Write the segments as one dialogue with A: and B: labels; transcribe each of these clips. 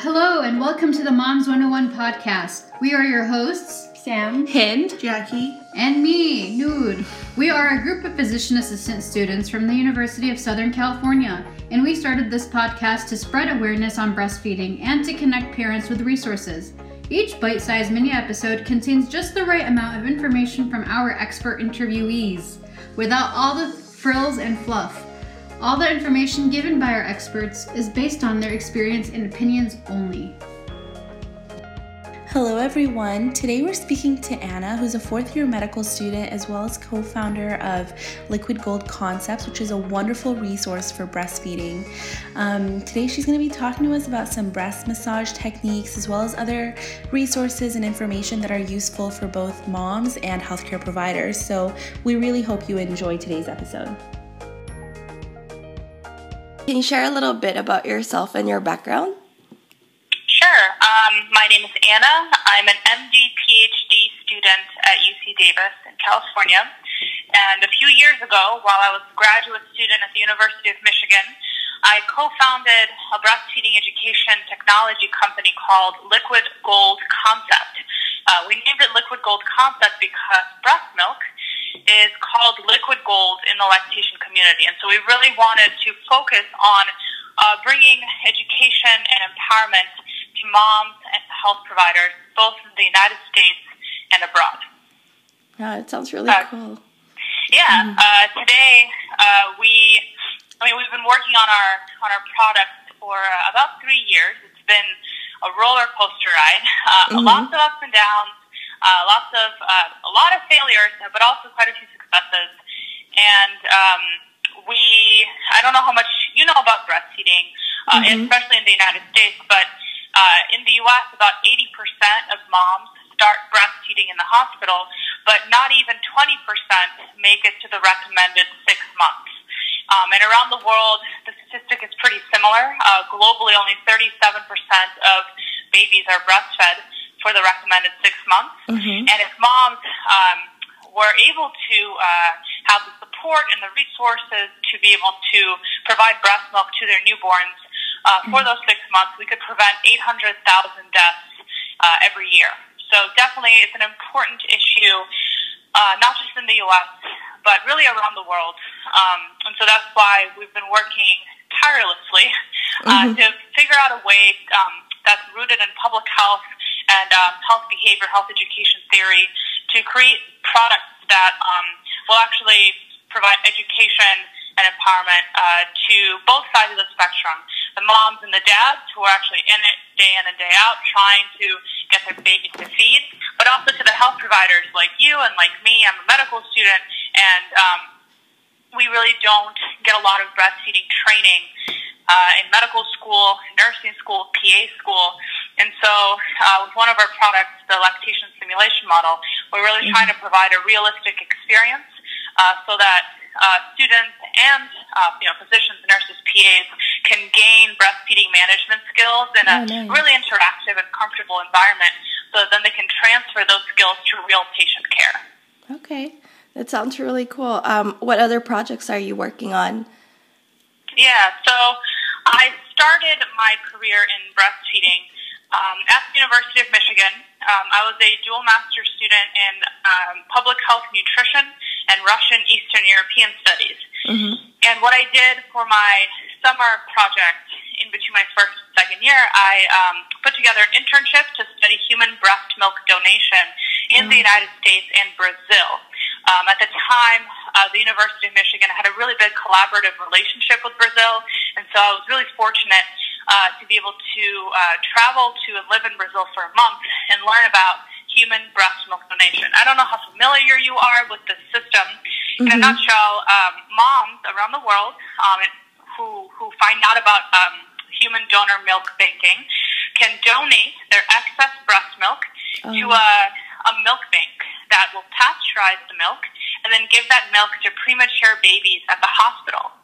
A: Hello, and welcome to the Moms 101 podcast. We are your hosts,
B: Sam,
C: Hind,
D: Jackie,
A: and me, Nood. We are a group of physician assistant students from the University of Southern California, and we started this podcast to spread awareness on breastfeeding and to connect parents with resources. Each bite sized mini episode contains just the right amount of information from our expert interviewees, without all the frills and fluff. All the information given by our experts is based on their experience and opinions only.
C: Hello, everyone. Today we're speaking to Anna, who's a fourth year medical student as well as co founder of Liquid Gold Concepts, which is a wonderful resource for breastfeeding. Um, today she's going to be talking to us about some breast massage techniques as well as other resources and information that are useful for both moms and healthcare providers. So we really hope you enjoy today's episode.
B: Can you share a little bit about yourself and your background?
E: Sure. Um, my name is Anna. I'm an MD PhD student at UC Davis in California. And a few years ago, while I was a graduate student at the University of Michigan, I co-founded a breastfeeding education technology company called Liquid Gold Concept. Uh, we named it Liquid Gold Concept because breast milk is called liquid gold in the lactation community. And so we really wanted to focus on uh, bringing education and empowerment to moms and to health providers, both in the United States and abroad.
B: Yeah, it sounds really uh, cool.
E: Yeah, mm-hmm. uh, today uh, we, I mean, we've been working on our on our product for uh, about three years. It's been a roller coaster ride, uh, mm-hmm. lots of ups and downs uh, lots of uh, a lot of failures, but also quite a few successes. And um, we, I don't know how much you know about breastfeeding, uh, mm-hmm. especially in the United States, but uh, in the U.S., about 80% of moms start breastfeeding in the hospital, but not even 20% make it to the recommended six months. Um, and around the world, the statistic is pretty similar. Uh, globally, only 37% of babies are breastfed for the recommended six months. Mm-hmm. And if moms um, were able to uh, have the support and the resources to be able to provide breast milk to their newborns uh, for mm-hmm. those six months, we could prevent 800,000 deaths uh, every year. So definitely, it's an important issue, uh, not just in the U.S., but really around the world. Um, and so that's why we've been working tirelessly uh, mm-hmm. to figure out a way um, that's rooted in public health and um, health behavior, health education theory to create products that um, will actually provide education and empowerment uh, to both sides of the spectrum. The moms and the dads who are actually in it day in and day out trying to get their babies to feed, but also to the health providers like you and like me. I'm a medical student and um, we really don't get a lot of breastfeeding training uh, in medical school, nursing school, PA school. And so, uh, with one of our products, the lactation simulation model, we're really mm-hmm. trying to provide a realistic experience uh, so that uh, students and uh, you know physicians, nurses, PAs can gain breastfeeding management skills in a oh, nice. really interactive and comfortable environment, so that then they can transfer those skills to real patient care.
B: Okay, that sounds really cool. Um, what other projects are you working on?
E: Yeah, so I started my career in breastfeeding um, at the University of Michigan, um, I was a dual master student in um, public health nutrition and Russian Eastern European studies. Mm-hmm. And what I did for my summer project in between my first and second year, I um, put together an internship to study human breast milk donation in mm-hmm. the United States and Brazil. Um, at the time, uh, the University of Michigan had a really big collaborative relationship with Brazil, and so I was really fortunate uh, to be able to uh, travel to and live in Brazil for a month and learn about human breast milk donation. I don't know how familiar you are with the system. Mm-hmm. In a mm-hmm. nutshell, um, moms around the world um, who, who find out about um, human donor milk banking can donate their excess breast milk oh. to a, a milk bank that will pasteurize the milk and then give that milk to premature babies at the hospital.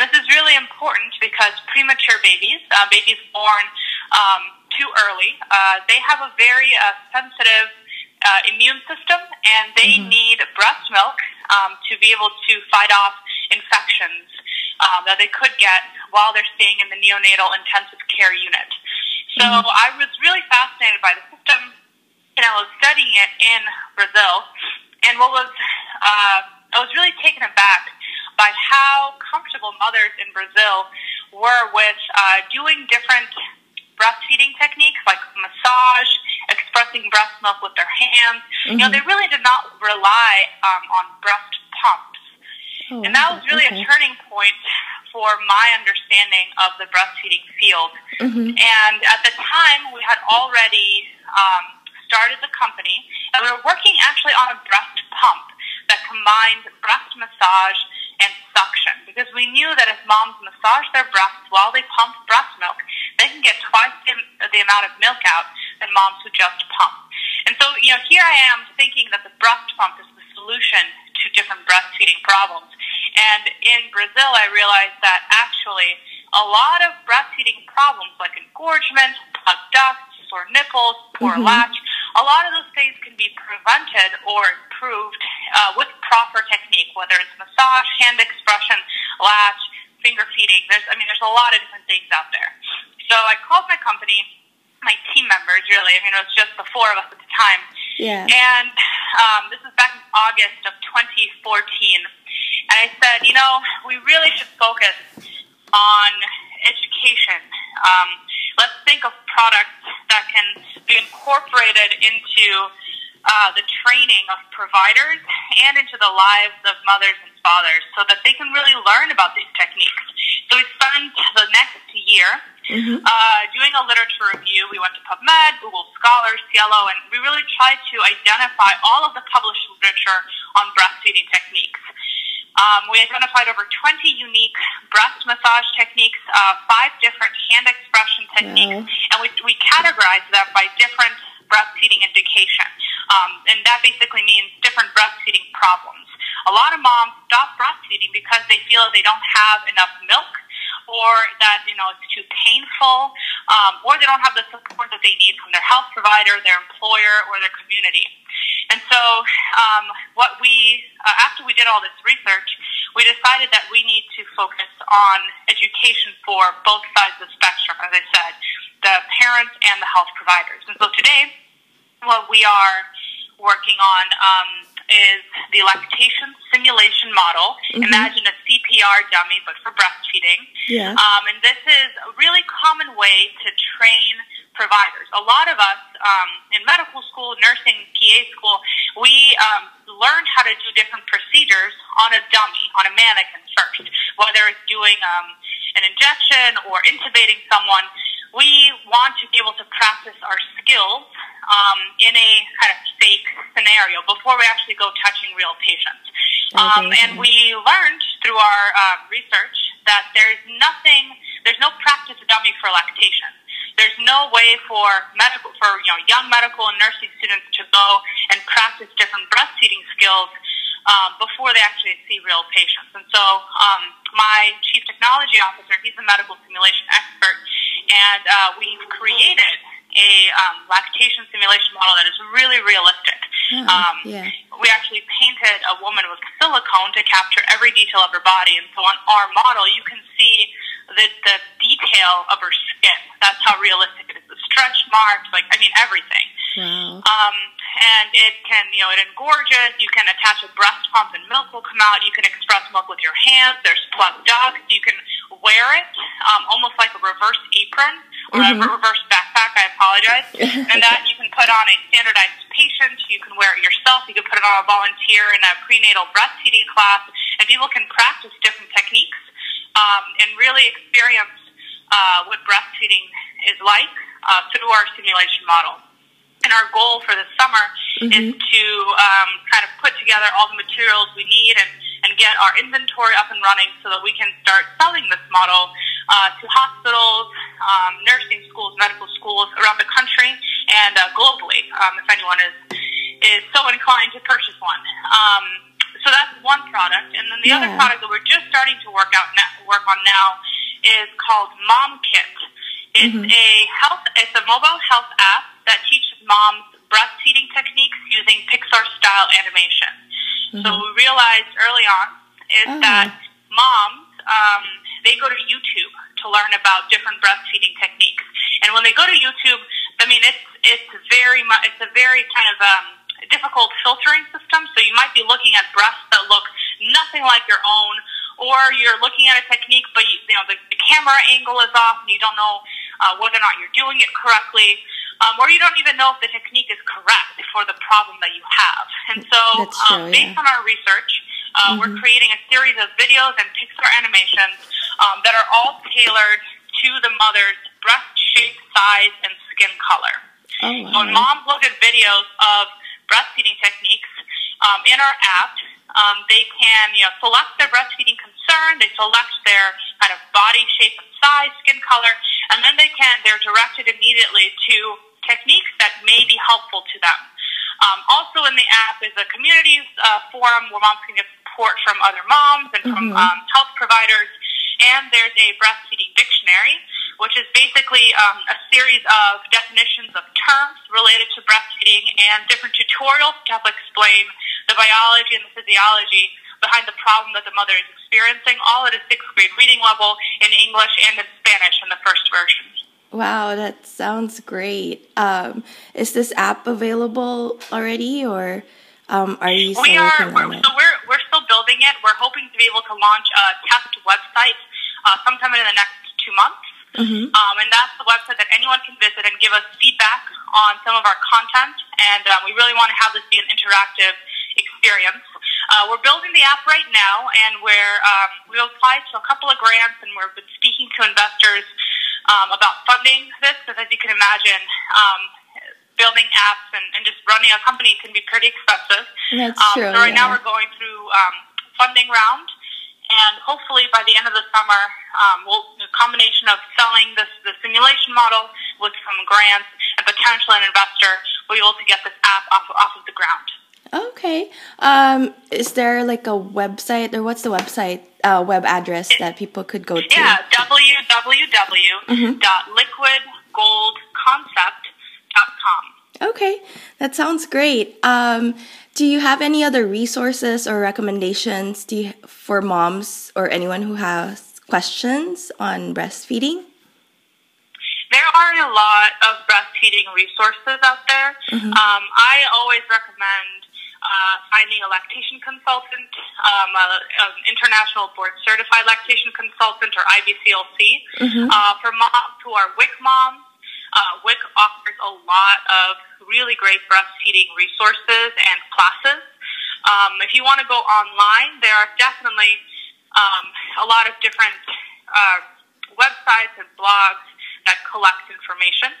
E: And this is really important because premature babies, uh, babies born um, too early, uh, they have a very uh, sensitive uh, immune system and they mm-hmm. need breast milk um, to be able to fight off infections um, that they could get while they're staying in the neonatal intensive care unit. So mm-hmm. I was really fascinated by the system, and I was studying it in Brazil. And what was uh, I was really taken aback by how comfortable mothers in Brazil were with uh, doing different breastfeeding techniques like massage, expressing breast milk with their hands. Mm-hmm. You know, mm-hmm. they really did not rely um, on breast pumps. Oh, and that was really okay. a turning point for my understanding of the breastfeeding field. Mm-hmm. And at the time, we had already um, started the company, and we were working actually on a breast pump that combined breast massage and suction because we knew that if moms massage their breasts while they pump breast milk, they can get twice the, the amount of milk out than moms who just pump. And so, you know, here I am thinking that the breast pump is the solution to different breastfeeding problems. And in Brazil, I realized that actually a lot of breastfeeding problems like engorgement, plugged ducts, sore nipples, poor mm-hmm. latch, a lot of those things can be prevented or improved uh, with technique, whether it's massage, hand expression, latch, finger feeding. There's, I mean, there's a lot of different things out there. So I called my company, my team members, really. I mean, it was just the four of us at the time.
B: Yeah.
E: And um, this was back in August of 2014. And I said, you know, we really should focus on education. Um, let's think of products that can be incorporated into uh, the training of providers and into the lives of mothers and fathers so that they can really learn about these techniques. So we spent the next year mm-hmm. uh, doing a literature review. We went to PubMed, Google Scholar, SciELO, and we really tried to identify all of the published literature on breastfeeding techniques. Um, we identified over 20 unique breast massage techniques, uh, five different hand expression techniques, mm-hmm. and we, we categorized them by different breastfeeding indication. Um, and that basically means different breastfeeding problems. A lot of moms stop breastfeeding because they feel they don't have enough milk or that you know it's too painful, um, or they don't have the support that they need from their health provider, their employer, or their community. And so, um, what we uh, after we did all this research, we decided that we need to focus on education for both sides of the spectrum, as I said, the parents and the health providers. And so today, what we are working on um, is the lactation simulation model. Mm-hmm. Imagine a CPR dummy, but for breastfeeding.
B: Yeah.
E: Um, and this is a really common way to train providers. A lot of us um, in medical school, nursing, PA school, we um, learn how to do different procedures on a dummy, on a mannequin first, whether it's doing um, an injection or intubating someone. We want to be able to practice our skills um, in a kind of fake scenario before we actually go touching real patients. Um, and we learned through our uh, research that there's nothing, there's no practice dummy for lactation. There's no way for medical, for you know, young medical and nursing students to go and practice different breastfeeding skills um, before they actually see real patients. And so, um, my chief technology officer, he's a medical simulation expert, and uh, we've created a um, lactation simulation model that is really realistic.
B: Oh, um, yeah.
E: We actually painted a woman with silicone to capture every detail of her body, and so on our model, you can see the, the detail of her skin. That's how realistic it is. The stretch marks, like I mean, everything.
B: Wow.
E: Um, and it can, you know, it engorges. You can attach a breast pump and milk will come out. You can express milk with your hands. There's plug ducts. You can wear it um, almost like a reverse apron or mm-hmm. a reverse backpack. I apologize. and that you can put on a standardized patient. You can wear it yourself. You can put it on a volunteer in a prenatal breastfeeding class, and people can practice different techniques um, and really experience uh, what breastfeeding is like uh, through our simulation model. And our goal for the summer mm-hmm. is to um, kind of put together all the materials we need and, and get our inventory up and running so that we can start selling this model uh, to hospitals, um, nursing schools, medical schools around the country and uh, globally, um, if anyone is is so inclined to purchase one. Um, so that's one product, and then the yeah. other product that we're just starting to work out now, work on now is called Mom Kit. It's mm-hmm. a health. It's a mobile health app that teaches moms breastfeeding techniques using Pixar style animation. Mm-hmm. So we realized early on is oh. that moms um, they go to YouTube to learn about different breastfeeding techniques. And when they go to YouTube, I mean, it's it's very much it's a very kind of um, difficult filtering system. So you might be looking at breasts that look nothing like your own, or you're looking at a technique, but you, you know the, the camera angle is off, and you don't know uh, whether or not you're doing it correctly. Um, or you don't even know if the technique is correct for the problem that you have. And so,
B: true,
E: um, based
B: yeah.
E: on our research, uh, we're creating a series of videos and Pixar animations um, that are all tailored to the mother's breast shape, size, and skin color.
B: Oh,
E: So when moms look at videos of breastfeeding techniques um, in our app, um, they can you know select their breastfeeding concern, they select their kind of body shape and size, skin color, and then they can they're directed immediately to techniques that may be helpful to them. Um, also in the app is a communities uh, forum where moms can get support from other moms and from um, health providers. And there's a breastfeeding dictionary, which is basically um, a series of definitions of terms related to breastfeeding and different tutorials to help explain the biology and the physiology behind the problem that the mother is experiencing, all at a sixth grade reading level in English and in Spanish in the first version.
B: Wow, that sounds great. Um, is this app available already, or um, are you still
E: We are we're, so we're we're still building it. We're hoping to be able to launch a test website uh, sometime in the next two months.
B: Mm-hmm.
E: Um, and that's the website that anyone can visit and give us feedback on some of our content. And um, we really want to have this be an interactive experience. Uh, we're building the app right now, and we're um, we applied to a couple of grants, and we've been speaking to investors um, about funding this. Because as you can imagine, um, building apps and, and just running a company can be pretty expensive.
B: That's
E: um,
B: true,
E: So right now we're going through um, funding round, and hopefully by the end of the summer, um, we'll a combination of selling this the simulation model with some grants and potentially an investor, we'll be able to get this app off off of the ground.
B: Okay. Um, is there like a website, or what's the website uh, web address that people could go to?
E: Yeah, www.liquidgoldconcept.com.
B: Okay, that sounds great. Um, do you have any other resources or recommendations do you, for moms or anyone who has questions on breastfeeding?
E: There are a lot of breastfeeding resources out there. Um, I always recommend uh, finding a lactation consultant, um, a, an international board certified lactation consultant or IBCLC. Uh, for moms who are WIC moms, uh, WIC offers a lot of really great breastfeeding resources and classes. Um, if you want to go online, there are definitely um, a lot of different uh, websites and blogs that collect information.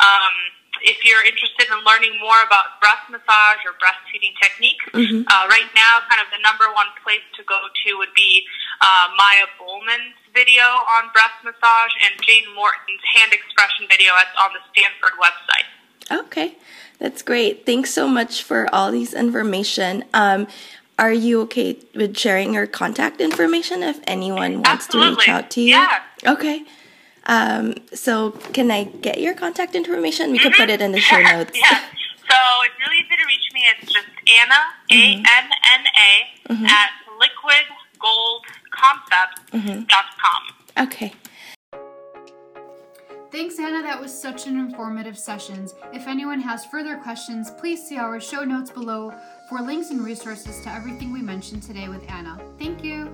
E: Um, if you're interested in learning more about breast massage or breastfeeding techniques, uh, right now, kind of the number one place to go to would be uh, Maya Bolman's video on breast massage and Jane Morton's hand expression video at, on the Stanford website.
B: Okay, that's great. Thanks so much for all these information. Um, are you okay with sharing your contact information if anyone wants to reach out to you?
E: Yeah.
B: Okay. Um, so can I get your contact information? We could put it in the show notes.
E: yeah. So it's really easy to reach me. It's just Anna, A mm-hmm. N N A, mm-hmm. at liquidgoldconcept.com. Mm-hmm.
B: Okay.
A: Thanks, Anna. That was such an informative session. If anyone has further questions, please see our show notes below for links and resources to everything we mentioned today with Anna. Thank you.